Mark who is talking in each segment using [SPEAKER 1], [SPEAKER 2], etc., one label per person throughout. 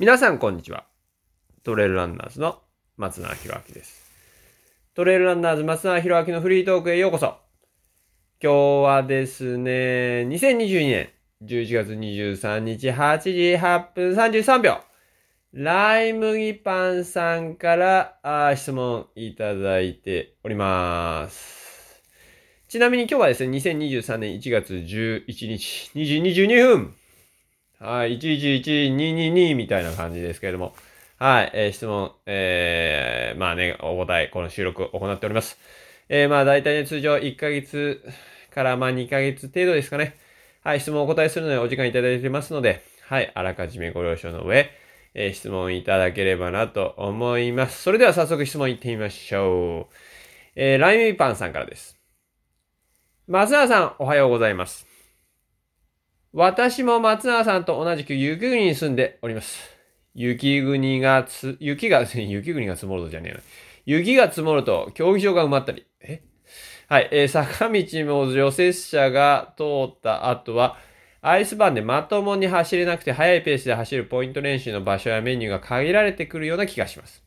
[SPEAKER 1] 皆さんこんにちは。トレイルランナーズの松永博明です。トレイルランナーズ松永博明のフリートークへようこそ。今日はですね、2022年11月23日8時8分33秒。ライ麦パンさんからあ質問いただいております。ちなみに今日はですね、2023年1月11日2時12分。はい、111222みたいな感じですけれども。はい、えー質問、えー、まあね、お答え、この収録を行っております。えー、まあ大体ね、通常1ヶ月からまあ2ヶ月程度ですかね。はい、質問をお答えするのでお時間いただいてますので、はい、あらかじめご了承の上、えー質問いただければなと思います。それでは早速質問いってみましょう。えー、ライミパンさんからです。松永さん、おはようございます。私も松永さんと同じく雪国に住んでおります。雪国がつ、雪が、雪国が積もるとじゃねえな。雪が積もると競技場が埋まったり。え？はい、えー坂道も除雪車が通った後は、アイスバーンでまともに走れなくて速いペースで走るポイント練習の場所やメニューが限られてくるような気がします。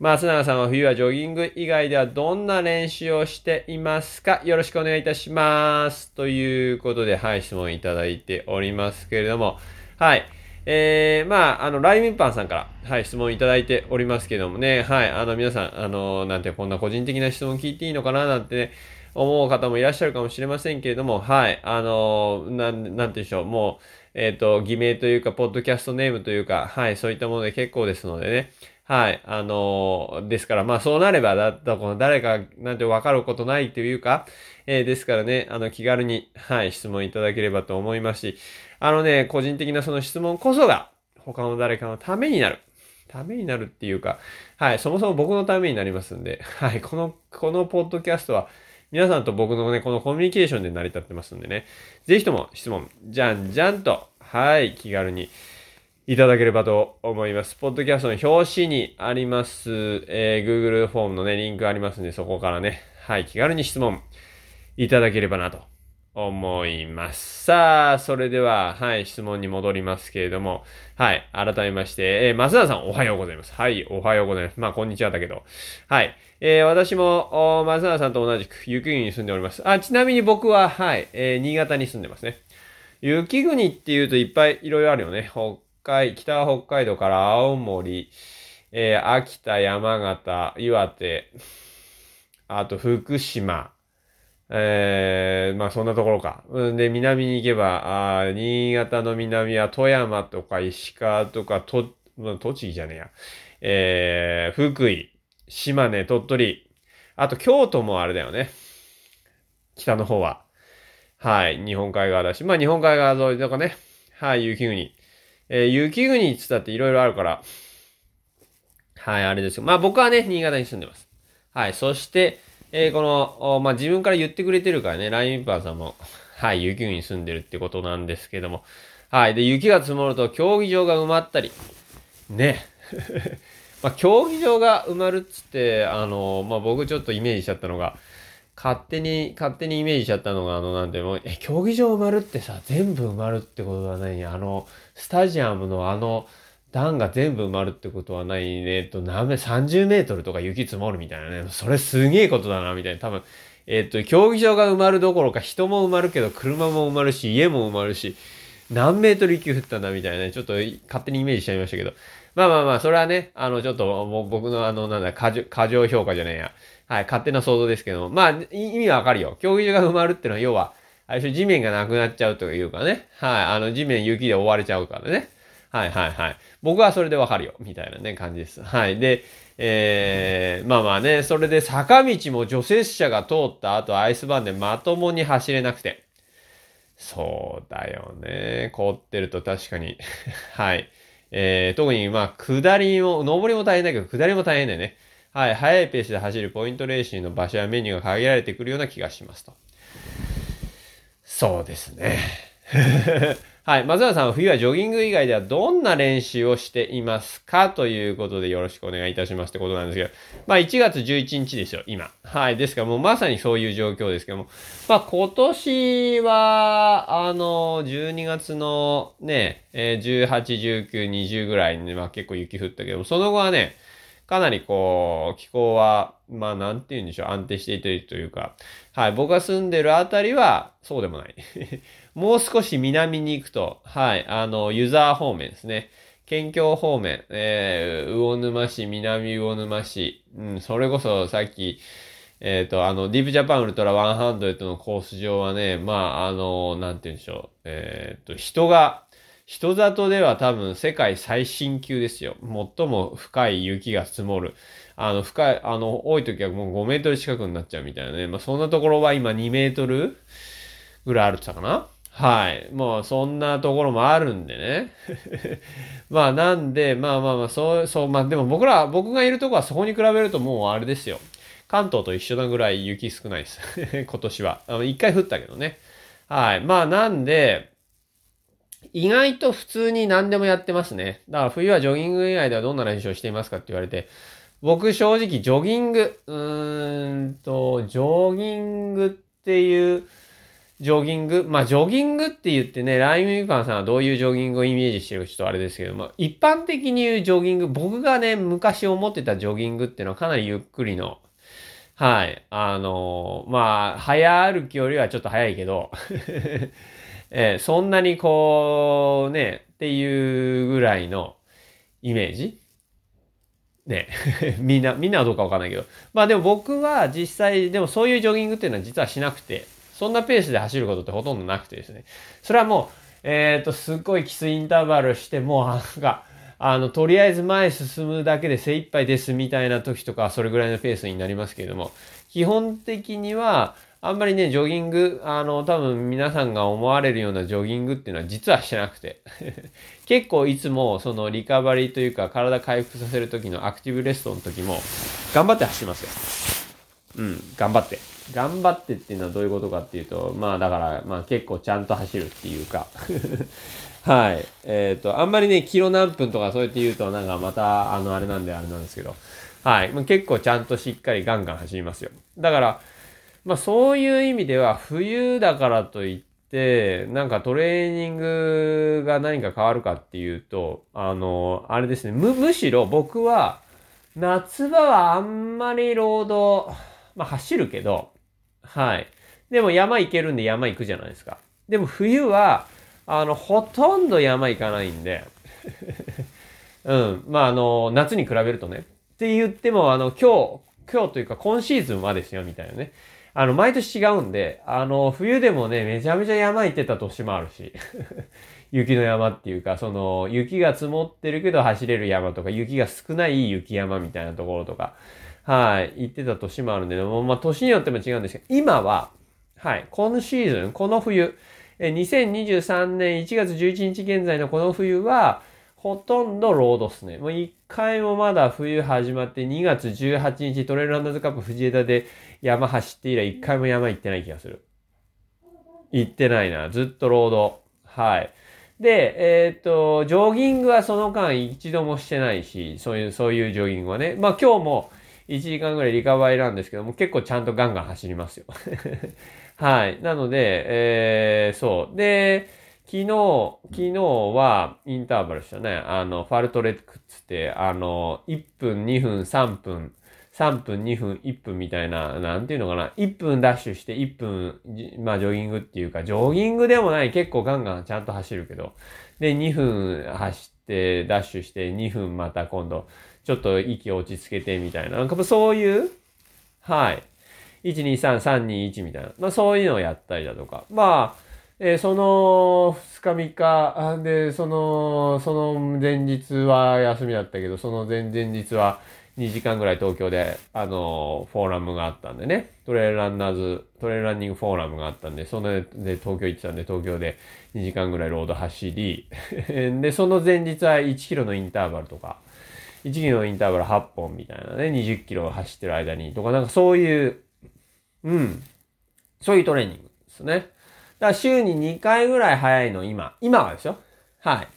[SPEAKER 1] 松永さんは冬はジョギング以外ではどんな練習をしていますか？よろしくお願いいたします。ということで、はい、質問いただいておりますけれども、はい。えー、まあ、あの、ライミンパンさんから、はい、質問いただいておりますけどもね、はい、あの、皆さん、あの、なんて、こんな個人的な質問聞いていいのかな、なんてね、思う方もいらっしゃるかもしれませんけれども、はい、あの、なん、なんて言うんでしょう、もう、えっ、と、偽名というか、ポッドキャストネームというか、はい、そういったもので結構ですのでね、はい。あのですから、まあそうなれば、だったこの誰かなんて分かることないというか、えーですからね、あの気軽に、はい、質問いただければと思いますし、あのね、個人的なその質問こそが、他の誰かのためになる。ためになるっていうか、はい、そもそも僕のためになりますんで、はい、この、このポッドキャストは、皆さんと僕のね、このコミュニケーションで成り立ってますんでね、ぜひとも質問、じゃんじゃんと、はい、気軽に、いただければと思います。ポッドキャストの表紙にあります、えー Google フォームのね、リンクありますんで、そこからね、はい、気軽に質問いただければなと思います。さあ、それでは、はい、質問に戻りますけれども、はい、改めまして、えー、増田さん、おはようございます。はい、おはようございます。まあ、こんにちはだけど。はい、えー私も、お増田さんと同じく雪国に住んでおります。あ、ちなみに僕は、はい、えー新潟に住んでますね。雪国っていうといっぱいいろいろあるよね。北海、北北海道から青森、えー秋田、山形、岩手、あと福島、えー、まあそんなところか。んで、南に行けば、あ新潟の南は富山とか石川とか、と、まあ栃木じゃねえや。えー、福井、島根、鳥取、あと京都もあれだよね。北の方は。はい、日本海側だし、まあ日本海側沿いとかね、はい、雪国。えー雪国って言ったっていろいろあるから、はい、あれですよ。まあ僕はね、新潟に住んでます。はい、そして、えーこの、まあ自分から言ってくれてるからね、ラインパーさんも、はい、雪国に住んでるってことなんですけども、はい、で、雪が積もると競技場が埋まったり、ね。まあ競技場が埋まるっつって、あの、まあ僕ちょっとイメージしちゃったのが、勝手に、勝手にイメージしちゃったのが、あの、なんても、え、競技場埋まるってさ、全部埋まるってことはないあの、スタジアムのあの、段が全部埋まるってことはないね。えっと、何メ、30メートルとか雪積もるみたいなね。それすげえことだな、みたいな。多分、えっと、競技場が埋まるどころか、人も埋まるけど、車も埋まるし、家も埋まるし、何メートル雪降ったんだみたいなね、ちょっと勝手にイメージしちゃいましたけど。まあまあまあ、それはね、あの、ちょっと僕のあの、なんだ、過剰過剰評価じゃねえや。はい、勝手な想像ですけども。まあ、意味はわかるよ。競技場が埋まるってのは、要は、あれでしょ地面がなくなっちゃうというかね。はい、あの、地面雪で覆われちゃうからね。はいはいはい。僕はそれでわかるよ。みたいなね、感じです。はい。で、えー、まあまあね、それで坂道も除雪車が通った後、アイスバーンでまともに走れなくて。そうだよね。凍ってると確かに。はい。えー、特にまあ、下りも、上りも大変だけど、下りも大変だよね。はい。速いペースで走るポイント練習の場所やメニューが限られてくるような気がしますと。そうですね。はい。松原さん冬はジョギング以外ではどんな練習をしていますかということでよろしくお願いいたしますってことなんですけど、まあ1月11日ですよ、今。はい。ですからもうまさにそういう状況ですけども、まあ今年は、あの、12月のね、18、19、20ぐらいにね、まあ結構雪降ったけども、その後はね、かなりこう、気候は、まあなんて言うんでしょう、安定していてるというか、はい、僕が住んでるあたりは、そうでもない。もう少し南に行くと、はい、あの、湯沢方面ですね。県境方面、えー、魚沼市、南魚沼市、うん、それこそさっき、えっ、ー、と、あの、ディープジャパンウルトラ100のコース上はね、まあ、あの、なんて言うんでしょう、えっ、ー、と、人が、人里では多分世界最新級ですよ。最も深い雪が積もる。あの、深い、あの、多い時はもう5メートル近くになっちゃうみたいなね。まあ、そんなところは今2メートルぐらいあるって言ったかなはい。もうそんなところもあるんでね。まあなんで、まあまあまあ、そう、そう、まあでも僕ら、僕がいるとこはそこに比べるともうあれですよ。関東と一緒なぐらい雪少ないです。今年は。あの、一回降ったけどね。はい。まあなんで、意外と普通に何でもやってますね。だから冬はジョギング以外ではどんな練習をしていますかって言われて、僕正直ジョギング、うーんと、ジョギングっていう、ジョギングまあ、ジョギングって言ってね、ライムユーカンさんはどういうジョギングをイメージしてるかちょっとあれですけど、まあ、一般的に言うジョギング、僕がね、昔思ってたジョギングっていうのはかなりゆっくりの、はい、あのー、まあ、早歩きよりはちょっと早いけどえー、そんなにこう、ね、っていうぐらいのイメージ？ね みんな、みんなはどうかわかんないけど。まあでも僕は実際、でもそういうジョギングっていうのは実はしなくて、そんなペースで走ることってほとんどなくてですね。それはもう、えっ、ー、と、すっごいきついインターバルして、もうなんか、あの、とりあえず前進むだけで精一杯ですみたいな時とか、それぐらいのペースになりますけれども、基本的には、あんまりね、ジョギング、あの、多分皆さんが思われるようなジョギングっていうのは実はしてなくて。結構いつもそのリカバリーというか体回復させる時のアクティブレストの時も頑張って走りますよ。うん、頑張って。頑張ってっていうのはどういうことかっていうと、まあだから、まあ結構ちゃんと走るっていうか はい。えっ、ー、と、あんまりね、キロ何分とかそうやって言うとなんかまた、あの、あれなんであれなんですけど、はい。結構ちゃんとしっかりガンガン走りますよ。だから、まあそういう意味では冬だからといって、なんかトレーニングが何か変わるかっていうと、あの、あれですね、む、むしろ僕は夏場はあんまりロード、まあ走るけど、はい。でも山行けるんで山行くじゃないですか。でも冬は、あの、ほとんど山行かないんで、うん。まあ、あの、夏に比べるとね。って言っても、あの、今日、今日というか今シーズンはですよ、みたいなね。あの、毎年違うんで、あの、冬でもね、めちゃめちゃ山行ってた年もあるし、雪の山っていうか、その、雪が積もってるけど走れる山とか、雪が少ない雪山みたいなところとか、はい、行ってた年もあるんで、もうまあ、年によっても違うんですけど、今は、はい、今シーズン、この冬、2023年1月11日現在のこの冬は、ほとんどロードっすね。もう一回もまだ冬始まって2月18日トレールランドズカップ藤枝で山走って以来一回も山行ってない気がする。行ってないな。ずっとロード。はい。で、えっ、と、ジョギングはその間一度もしてないし、そういう、そういうジョギングはね。まあ今日も1時間ぐらいリカバリーなんですけども、結構ちゃんとガンガン走りますよ。はい。なので、えー、そう。で、昨日、昨日はインターバルしたね。あの、ファルトレックっつって、あの、1分、2分、3分、3分、2分、1分みたいな、なんていうのかな。1分ダッシュして1分、まあジョギングっていうか、ジョギングでもない、結構ガンガンちゃんと走るけど。で、2分走って、ダッシュして2分また今度、ちょっと息を落ち着けてみたいな。なんかそういう、はい。1、2、3、3、2、1みたいな。まあそういうのをやったりだとか。まあ、えー、その2日3日、で、その、その前日は休みだったけど、その前々日は2時間ぐらい東京で、あの、フォーラムがあったんでね、トレイランナーズ、トレイランニングフォーラムがあったんで、そので東京行ってたんで、東京で2時間ぐらいロード走り、で、その前日は1キロのインターバルとか、1キロのインターバル8本みたいなね、20キロ走ってる間にとか、なんかそういう、うん、そういうトレーニングですね。だから週に2回ぐらい早いの、今。今はですよ。はい。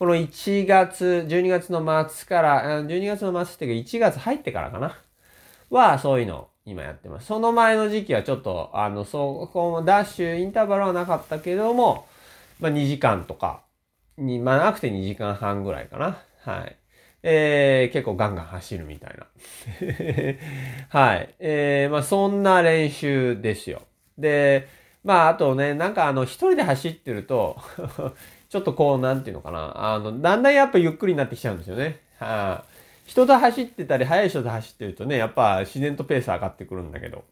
[SPEAKER 1] この1月、12月の末から、12月の末っていうか1月入ってからかな？は、そういうの今やってます。その前の時期はちょっと、あの、そこもダッシュ、インターバルはなかったけども、まあ2時間とか、に、まあなくて2時間半ぐらいかな。はい。えー、結構ガンガン走るみたいな。はい。えー、まあそんな練習ですよ。で、まああとね、なんかあの一人で走ってるとちょっとこうなんていうのかな。あの、だんだんやっぱゆっくりになってきちゃうんですよね。はい、人と走ってたり、速い人と走ってるとね、やっぱ自然とペース上がってくるんだけど、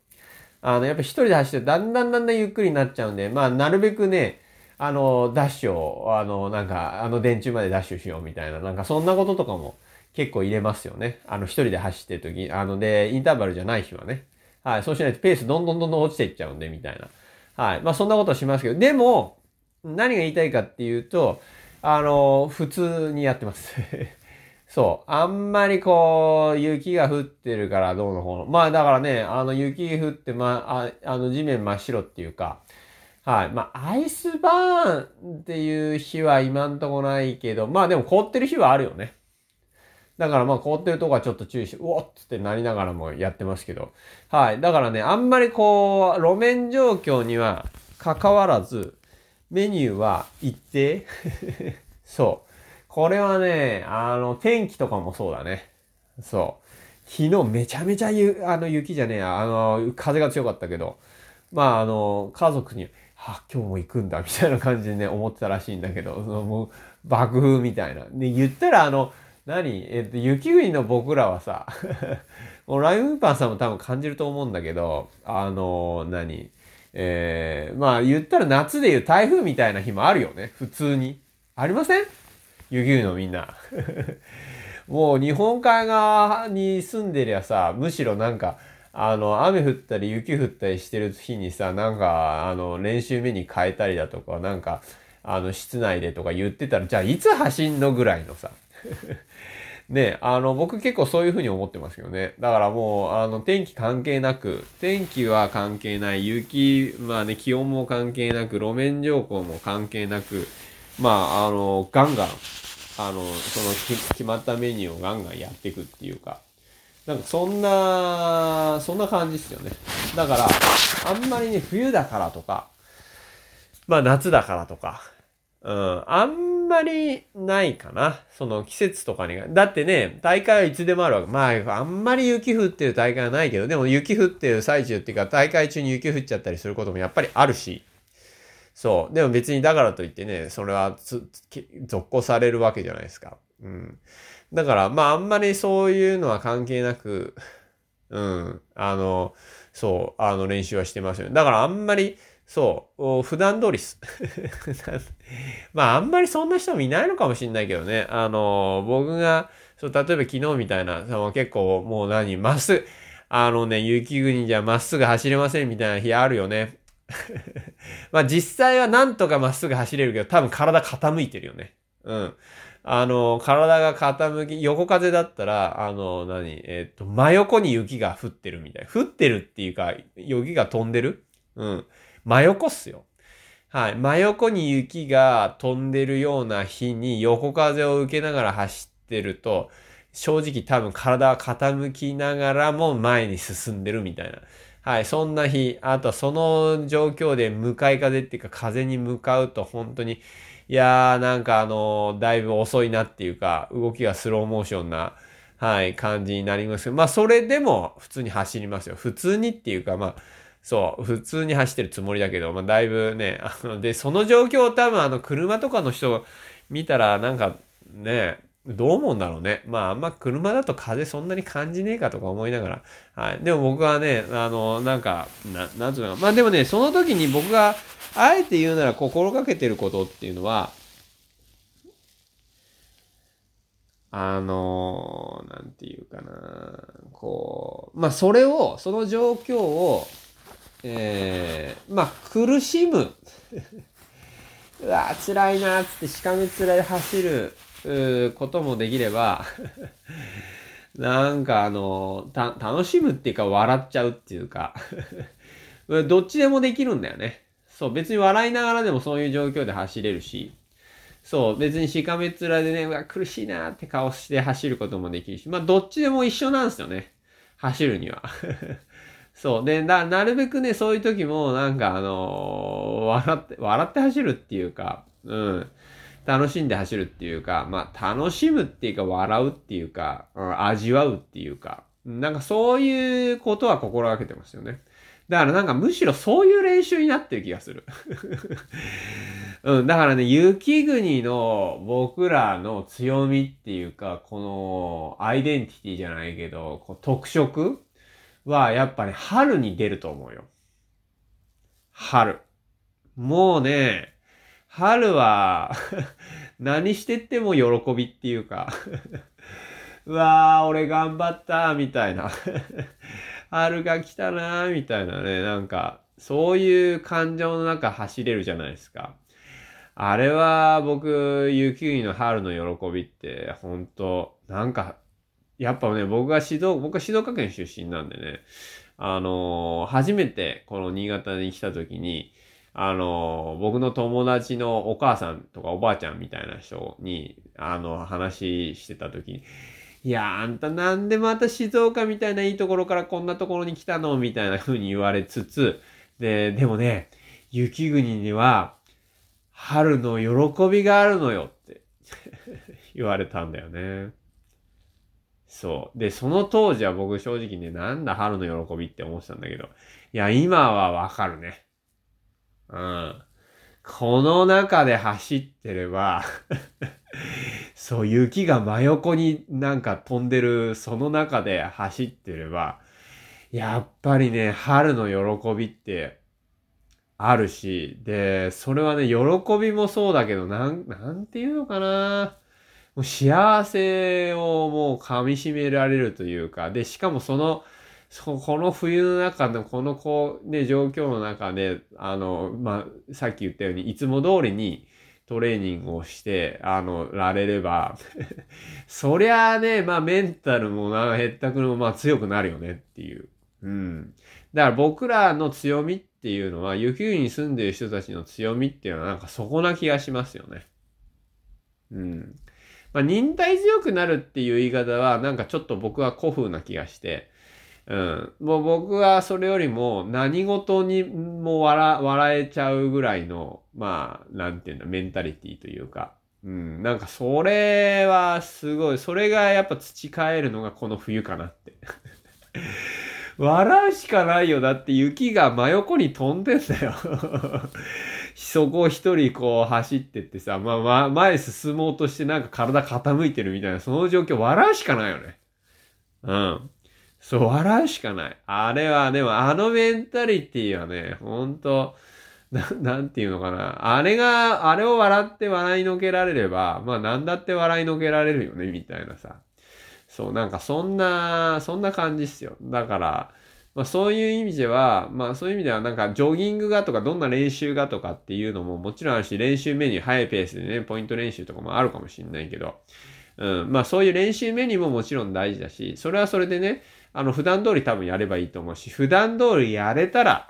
[SPEAKER 1] あの、やっぱ一人で走ってるとだんだんだんだんゆっくりになっちゃうんで、まあ、なるべくね、あの、ダッシュを、あの、なんか、あの電柱までダッシュしようみたいな、なんかそんなこととかも結構入れますよね。あの、一人で走ってる時、あの、で、インターバルじゃない日はね。はい、そうしないとペースどんどんどんどん落ちていっちゃうんで、みたいな。はい。まあ、そんなことしますけど、でも、何が言いたいかっていうと、あの、普通にやってます。そう。あんまりこう、雪が降ってるからどうのこうの。まあだからね、あの雪降って、まあ、あの地面真っ白っていうか、はい。まあ、アイスバーンっていう日は今んとこないけど、まあでも凍ってる日はあるよね。だからまあ凍ってるとこはちょっと注意して、うおっつってなりながらもやってますけど。はい。だからね、あんまりこう、路面状況には関わらず、メニューは一定？そう。これはね、あの、天気とかもそうだね。そう。昨日めちゃめちゃゆ、あの、雪じゃねえや、あの、風が強かったけど、まあ、あの、家族に、は今日も行くんだ、みたいな感じでね、思ってたらしいんだけど、そのもう、爆風みたいな。で、言ったら、あの、何？えっと、雪国の僕らはさ、もうライムパンさんも多分感じると思うんだけど、あの、何？えー、まあ言ったら夏でいう台風みたいな日もあるよね、普通に。ありません？雪国のみんな。もう日本海側に住んでりゃさ、むしろなんか、あの、雨降ったり雪降ったりしてる日にさ、なんか、あの、練習目に変えたりだとか、なんか、あの、室内でとか言ってたら、じゃあいつ走んのぐらいのさ。ね、あの、僕結構そういうふうに思ってますけどね。だからもう、あの、天気関係なく、天気は関係ない、雪、まあね、気温も関係なく、路面状況も関係なく、まあ、あの、ガンガン、あの、その決まったメニューをガンガンやっていくっていうか、なんかそんな、そんな感じですよね。だから、あんまりね、冬だからとか、まあ夏だからとか、うん、あんんまりないかな。その季節とかに。だってね、大会はいつでもあるわけ。まあ、あんまり雪降ってる大会はないけど、でも雪降ってる最中っていうか、大会中に雪降っちゃったりすることもやっぱりあるし、そう。でも別にだからといってね、それは続行されるわけじゃないですか。うん。だから、まああんまりそういうのは関係なく、うん。あの、そう、あの練習はしてますよね。だからあんまり、そう、普段通りっす。まああんまりそんな人もいないのかもしれないけどね。あの、僕が、そう、例えば昨日みたいな、その結構もう何、まっすぐ、あのね、雪国じゃまっすぐ走れませんみたいな日あるよね。まあ実際はなんとかまっすぐ走れるけど、多分体傾いてるよね。うん。あの、体が傾き、横風だったら、あの、何、えっ、と、真横に雪が降ってるみたい。降ってるっていうか、雪が飛んでる？うん。真横っすよ。はい。真横に雪が飛んでるような日に横風を受けながら走ってると、正直多分体は傾きながらも前に進んでるみたいな。はい、そんな日、あとはその状況で向かい風っていうか風に向かうと本当に、いやーなんかあのだいぶ遅いなっていうか、動きがスローモーションな、はい、感じになります、まあそれでも普通に走りますよ。普通にっていうか、まあ、そう、普通に走ってるつもりだけど、まあだいぶね、あの、で、その状況を多分あの車とかの人見たらなんかね、どう思うんだろうね。まあ、あんま車だと風そんなに感じねえかとか思いながら。はい。でも僕はね、あの、なんか、ななんつうの。まあでもね、その時に僕が、あえて言うなら心がけてることっていうのは、あの、なんていうかな。こう、まあそれを、その状況を、えー、まあ苦しむ。うわ辛いなーつってしかめつらい走ることもできれば なんかあの、た、楽しむっていうか笑っちゃうっていうか どっちでもできるんだよね。そう、別に笑いながらでもそういう状況で走れるし、そう、別にしかめっ面でね、うわ、苦しいなって顔して走ることもできるし、まあ、どっちでも一緒なんですよね。走るには。そう。で、な、なるべくね、そういう時も、なんかあのー、笑って、笑って走るっていうか、うん。楽しんで走るっていうか、まあ、楽しむっていうか、笑うっていうか、うん、味わうっていうか、なんかそういうことは心がけてますよね。だからなんかむしろそういう練習になってる気がする。うん、だからね、雪国の僕らの強みっていうか、このアイデンティティじゃないけど、こう特色はやっぱね、春に出ると思うよ。春。もうね、春は 何してっても喜びっていうか うわー、俺頑張ったみたいな 春が来たなーみたいなね、なんか、そういう感情の中走れるじゃないですか。あれは僕、雪国の春の喜びって、本当なんか、やっぱね、僕が静岡、僕は静岡県出身なんでね、あのー、初めてこの新潟に来た時に、あのー、僕の友達のお母さんとかおばあちゃんみたいな人に、あの、話してた時に、いや、あんたなんでまた静岡みたいないいところからこんなところに来たのみたいな風に言われつつ、で、でもね、雪国には、春の喜びがあるのよって 言われたんだよね。そう。で、その当時は僕正直ね、なんだ春の喜びって思ってたんだけど、いや、今はわかるね。うん。この中で走ってれば そう、雪が真横になんか飛んでる、その中で走ってれば、やっぱりね、春の喜びってあるし、で、それはね、喜びもそうだけど、なん、なんていうのかな。もう幸せをもう噛み締められるというか、で、しかもその、そこの冬の中のこのこう、ね、状況の中で、あの、まあ、さっき言ったように、いつも通りにトレーニングをして、あの、られれば そりゃあね、まあ、メンタルもな、へったくのもまあ強くなるよねっていう。うん。だから僕らの強みっていうのは、雪国に住んでる人たちの強みっていうのはなんかそこな気がしますよね。うん。まあ、忍耐強くなるっていう言い方はなんかちょっと僕は古風な気がして、うん。もう僕はそれよりも何事にも笑、笑えちゃうぐらいの、まあ、なんていうんだ、メンタリティというか、うん。なんかそれはすごい、それがやっぱ培えるのがこの冬かなって 笑うしかないよ。だって雪が真横に飛んでんだよそこを一人こう走ってってさ、まあまあ前進もうとしてなんか体傾いてるみたいな、その状況笑うしかないよね。うん。そう、笑うしかない。あれは、でもあのメンタリティはね、ほんと、な、なんていうのかな。あれが、あれを笑って笑いのけられれば、まあなんだって笑いのけられるよね、みたいなさ。そう、なんかそんな、そんな感じっすよ。だから、まあそういう意味では、まあそういう意味ではなんかジョギングがとかどんな練習がとかっていうのももちろんあるし、練習メニュー速いペースでね、ポイント練習とかもあるかもしんないけど、うん、まあそういう練習メニューももちろん大事だし、それはそれでね、あの普段通り多分やればいいと思うし、普段通りやれたら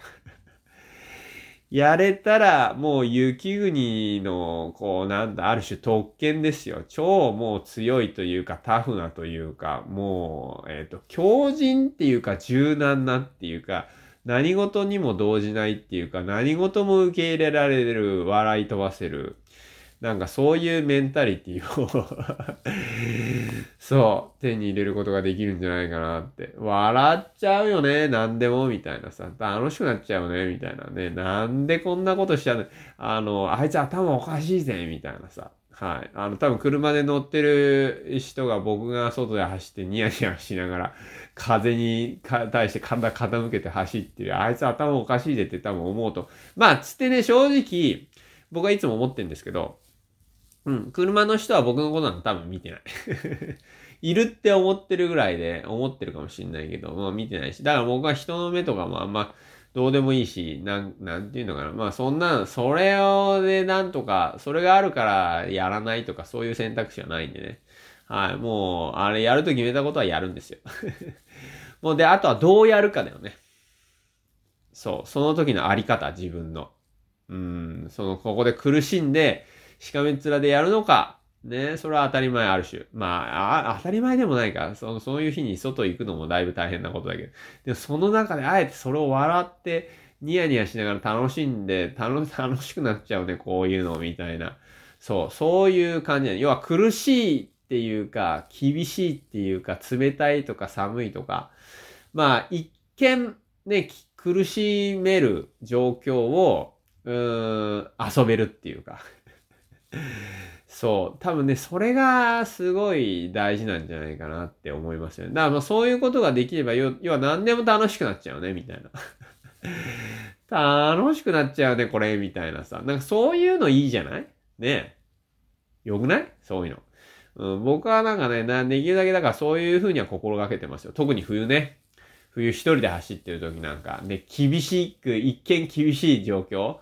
[SPEAKER 1] やれたら、もう雪国の、こう、なんだ、ある種特権ですよ。超もう強いというか、タフなというか、もう、えっ、ー、と、強靭っていうか、柔軟なっていうか、何事にも動じないっていうか、何事も受け入れられる、笑い飛ばせる。なんかそういうメンタリティを そう、手に入れることができるんじゃないかなって。笑っちゃうよね、何でも、みたいなさ。楽しくなっちゃうね、みたいなね。なんでこんなことしちゃうのあの、あいつ頭おかしいぜ、みたいなさ。はい。あの、多分車で乗ってる人が僕が外で走ってニヤニヤしながら、風に対して体傾けて走ってる。あいつ頭おかしいぜって多分思うと。まあ、つってね、正直、僕はいつも思ってるんですけど、うん。車の人は僕のことなんか多分見てない いるって思ってるぐらいで思ってるかもしんないけど、まあ見てないし。だから僕は人の目とかもあんまどうでもいいし、なん、なんていうのかな。まあそんな、それをでなんとか、それがあるからやらないとかそういう選択肢はないんでね。はい。もう、あれやると決めたことはやるんですよ。もうで、あとはどうやるかだよね。そう。その時のあり方、自分の。うん、その、ここで苦しんで、しかめっ面でやるのか、ね、それは当たり前ある種。まあ、当たり前でもないか。その、そういう日に外行くのもだいぶ大変なことだけど。でも、その中であえてそれを笑って、ニヤニヤしながら楽しんで、楽、楽しくなっちゃうね、こういうの、みたいな。そう、そういう感じ要は苦しいっていうか、厳しいっていうか、冷たいとか寒いとか、まあ、一見、ね、苦しめる状況を、うーん、遊べるっていうか。そう。多分ね、それがすごい大事なんじゃないかなって思いますよね。だからまあそういうことができれば、要は何でも楽しくなっちゃうね、みたいな。楽しくなっちゃうね、これ、みたいなさ。なんかそういうのいいじゃない？ねよくない？そういうの。うん、僕はなんかね、できるだけだからそういう風には心がけてますよ。特に冬ね。冬一人で走ってる時なんか、ね、厳しく、一見厳しい状況。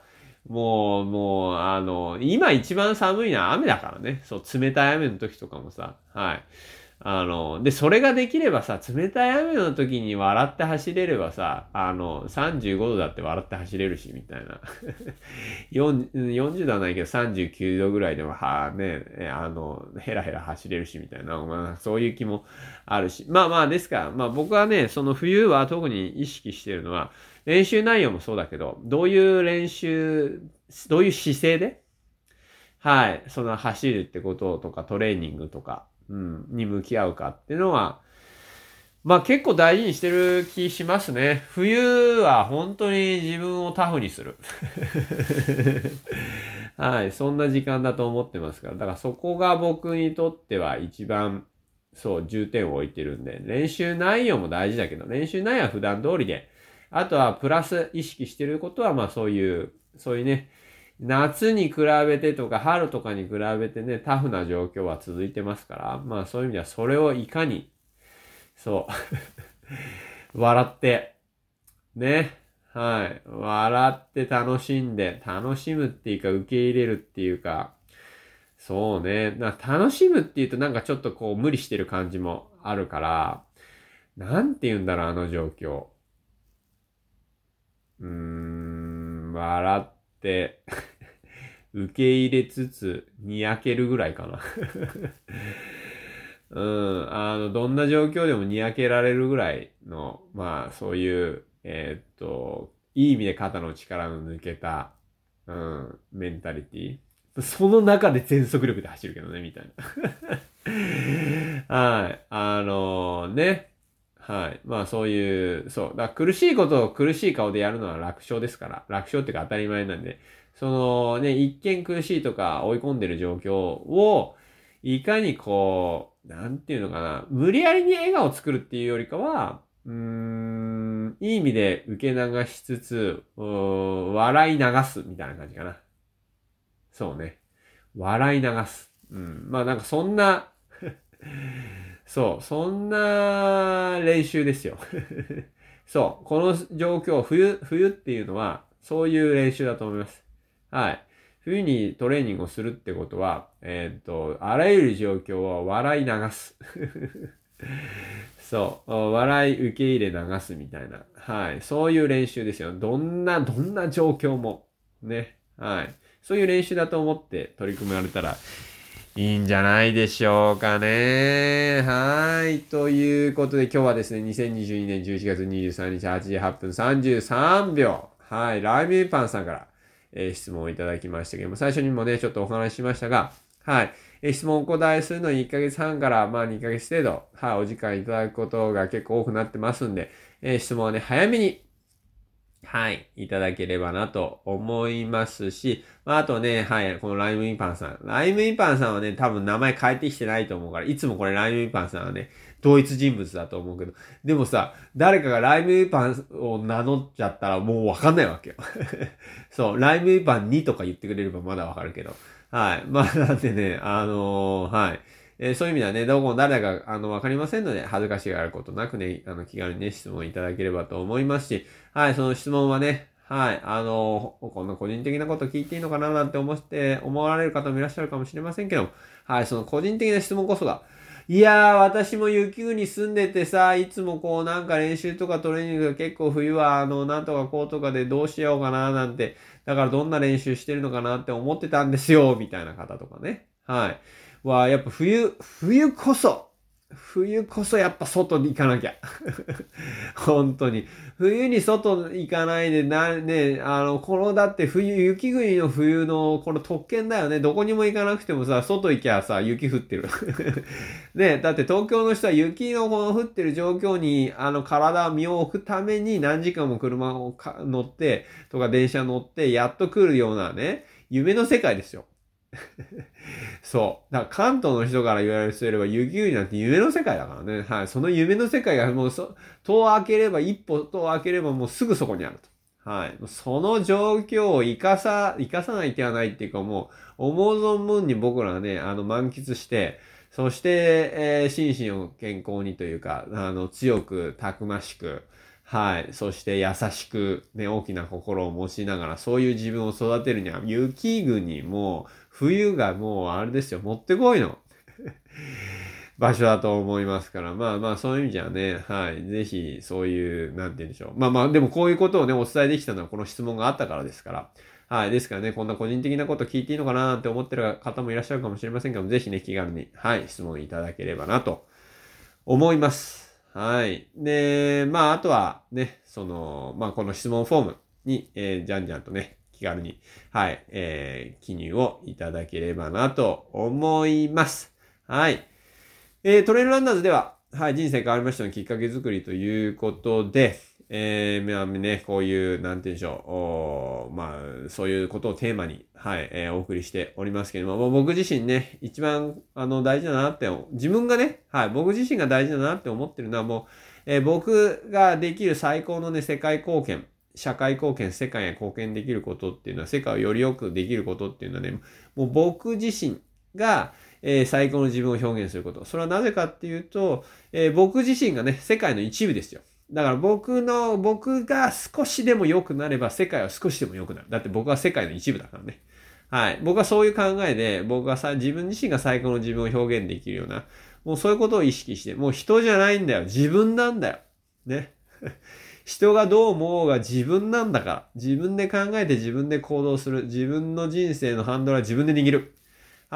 [SPEAKER 1] もう、もう、あの、今一番寒いのは雨だからね。そう、冷たい雨の時とかもさ、はい。あの、で、それができればさ、冷たい雨の時に笑って走れればさ、あの、35度だって笑って走れるし、みたいな。40度はないけど39度ぐらいでも、はね、あの、ヘラヘラ走れるし、みたいな、まあ、そういう気もあるし。まあまあ、ですから、まあ僕はね、その冬は特に意識してるのは、練習内容もそうだけど、どういう練習、どういう姿勢で、はい、その走るってこととかトレーニングとか、うん、に向き合うかっていうのは、まあ結構大事にしてる気しますね。冬は本当に自分をタフにする。はい、そんな時間だと思ってますから。だからそこが僕にとっては一番、そう、重点を置いてるんで、練習内容も大事だけど、練習内容は普段通りで、あとはプラス意識してることは、まあそういう、そういうね、夏に比べてとか春とかに比べてね、タフな状況は続いてますから、まあそういう意味ではそれをいかに、そう、笑って、ね、はい、笑って楽しんで、楽しむっていうか受け入れるっていうか、そうね、な楽しむっていうとなんかちょっとこう無理してる感じもあるから、なんて言うんだろう、あの状況。うーん、笑って、受け入れつつ、にやけるぐらいかな うん、あの、どんな状況でもにやけられるぐらいの、まあ、そういう、えー、っと、いい意味で肩の力の抜けた、うん、メンタリティ。その中で全速力で走るけどね、みたいな。はい。あのー、ね。はい。まあそういう、そう。だ苦しいことを苦しい顔でやるのは楽勝ですから。楽勝っていうか当たり前なんで。そのね、一見苦しいとか追い込んでる状況を、いかにこう、なんていうのかな。無理やりに笑顔を作るっていうよりかは、うーん、いい意味で受け流しつつ、笑い流すみたいな感じかな。そうね。笑い流す。うん。まあなんかそんなそう、そんな練習ですよ。そう、この状況、冬、冬っていうのは、そういう練習だと思います。はい。冬にトレーニングをするってことは、えー、っと、あらゆる状況を笑い流す。そう、笑い受け入れ流すみたいな。はい。そういう練習ですよ。どんな、どんな状況も。ね。はい。そういう練習だと思って取り組まれたらいいんじゃないでしょうかね。はい。ということで今日はですね、2022年11月23日8時8分33秒。はい。ライブパンさんから、えー、質問をいただきましたけども、最初にもね、ちょっとお話ししましたが、はい。えー、質問をお答えするのに1ヶ月半からまあ2ヶ月程度、はい、お時間いただくことが結構多くなってますんで、えー、質問はね、早めにはい、いただければなと思いますし、まあ、あとね、はい、このライムインパンさん。ライムインパンさんはね、多分名前変えてきてないと思うから、いつもこれライムインパンさんはね、同一人物だと思うけど、でもさ、誰かがライムインパンを名乗っちゃったらもうわかんないわけよ。そう、ライムインパン2とか言ってくれればまだわかるけど。はい。まあ、なんでね、あのー、はい。えー、そういう意味ではね、どこも誰だか、あの、わかりませんので、恥ずかしがることなくね、あの、気軽にね、質問いただければと思いますし、はい、その質問はね、はい、あの、こんな個人的なこと聞いていいのかななんて思って、思われる方もいらっしゃるかもしれませんけども、はい、その個人的な質問こそが、いやー、私も雪国住んでてさ、いつもこうなんか練習とかトレーニングが結構冬はあの、なんとかこうとかでどうしようかななんて、だからどんな練習してるのかなって思ってたんですよ、みたいな方とかね。はい。は、やっぱ冬、冬こそ、冬こそやっぱ外に行かなきゃ。本当に。冬に外に行かないでな、ね、あの、このだって冬、雪国の冬のこの特権だよね。どこにも行かなくてもさ、外行きゃさ、雪降ってる。ね、だって東京の人は雪のこの降ってる状況に、あの、体を身を置くために何時間も車を乗って、とか電車乗って、やっと来るようなね、夢の世界ですよ。そう。だから関東の人から言われる人いれば、雪国なんて夢の世界だからね。はい。その夢の世界がもうそ、戸を開ければ、一歩戸を開ければもうすぐそこにあると。はい。その状況を生かさ、生かさない手はないっていうかもう、思う存分に僕らはね、あの、満喫して、そして、えー、心身を健康にというか、あの、強く、たくましく、はい。そして優しく、ね、大きな心を持ちながら、そういう自分を育てるには、雪国も、冬がもうあれですよ、もってこいの 場所だと思いますから、まあまあそういう意味じゃね、はい、ぜひそういう、なんて言うんでしょう。まあまあ、でもこういうことをね、お伝えできたのはこの質問があったからですから、はい、ですからね、こんな個人的なこと聞いていいのかなって思ってる方もいらっしゃるかもしれませんけどぜひね、気軽に、はい、質問いただければなと思います。はい。で、まあ、あとはね、その、まあ、この質問フォームに、えー、じゃんじゃんとね、気軽に、はい、えー、記入をいただければなと思います。はい。えー、トレイルランナーズでは、はい、人生変わりましたのきっかけづくりということで、えー、まあね、こういう、なんて言うんでしょう、まあ、そういうことをテーマに、はい、えー、お送りしておりますけれども、僕自身ね、一番、あの、大事だなって、自分がね、はい、僕自身が大事だなって思ってるのはもう、えー、僕ができる最高のね、世界貢献、社会貢献、世界へ貢献できることっていうのは、世界をよりよくできることっていうのはね、もう僕自身が、えー、最高の自分を表現すること。それはなぜかっていうと、えー、僕自身がね、世界の一部ですよ。だから僕の、僕が少しでも良くなれば世界は少しでも良くなる。だって僕は世界の一部だからね。はい。僕はそういう考えで、僕はさ、自分自身が最高の自分を表現できるような、もうそういうことを意識して、もう人じゃないんだよ。自分なんだよ。ね。人がどう思うが自分なんだから、自分で考えて自分で行動する、自分の人生のハンドルは自分で握る。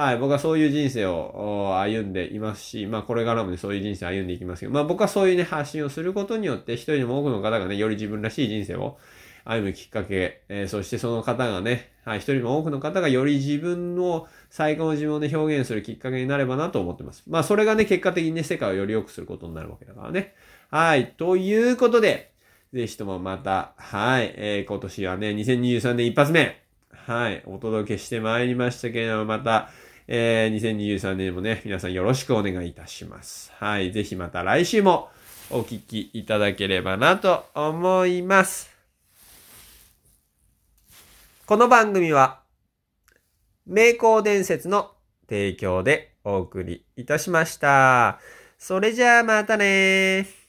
[SPEAKER 1] はい、僕はそういう人生を歩んでいますし、まあこれからもね、そういう人生歩んでいきますけど、まあ僕はそういうね、発信をすることによって、一人でも多くの方がね、より自分らしい人生を歩むきっかけ、えー、そしてその方がね、はい、一人でも多くの方がより自分の最高の自分をね、表現するきっかけになればなと思ってます。まあそれがね、結果的にね、世界をより良くすることになるわけだからね。はい、ということで、ぜひともまた、はい、えー、今年はね、2023年一発目、はい、お届けしてまいりましたけれども、また、えー、2023年もね、皆さんよろしくお願いいたします。はい、ぜひまた来週もお聞きいただければなと思います。この番組は、名工伝説の提供でお送りいたしました。それじゃあまたね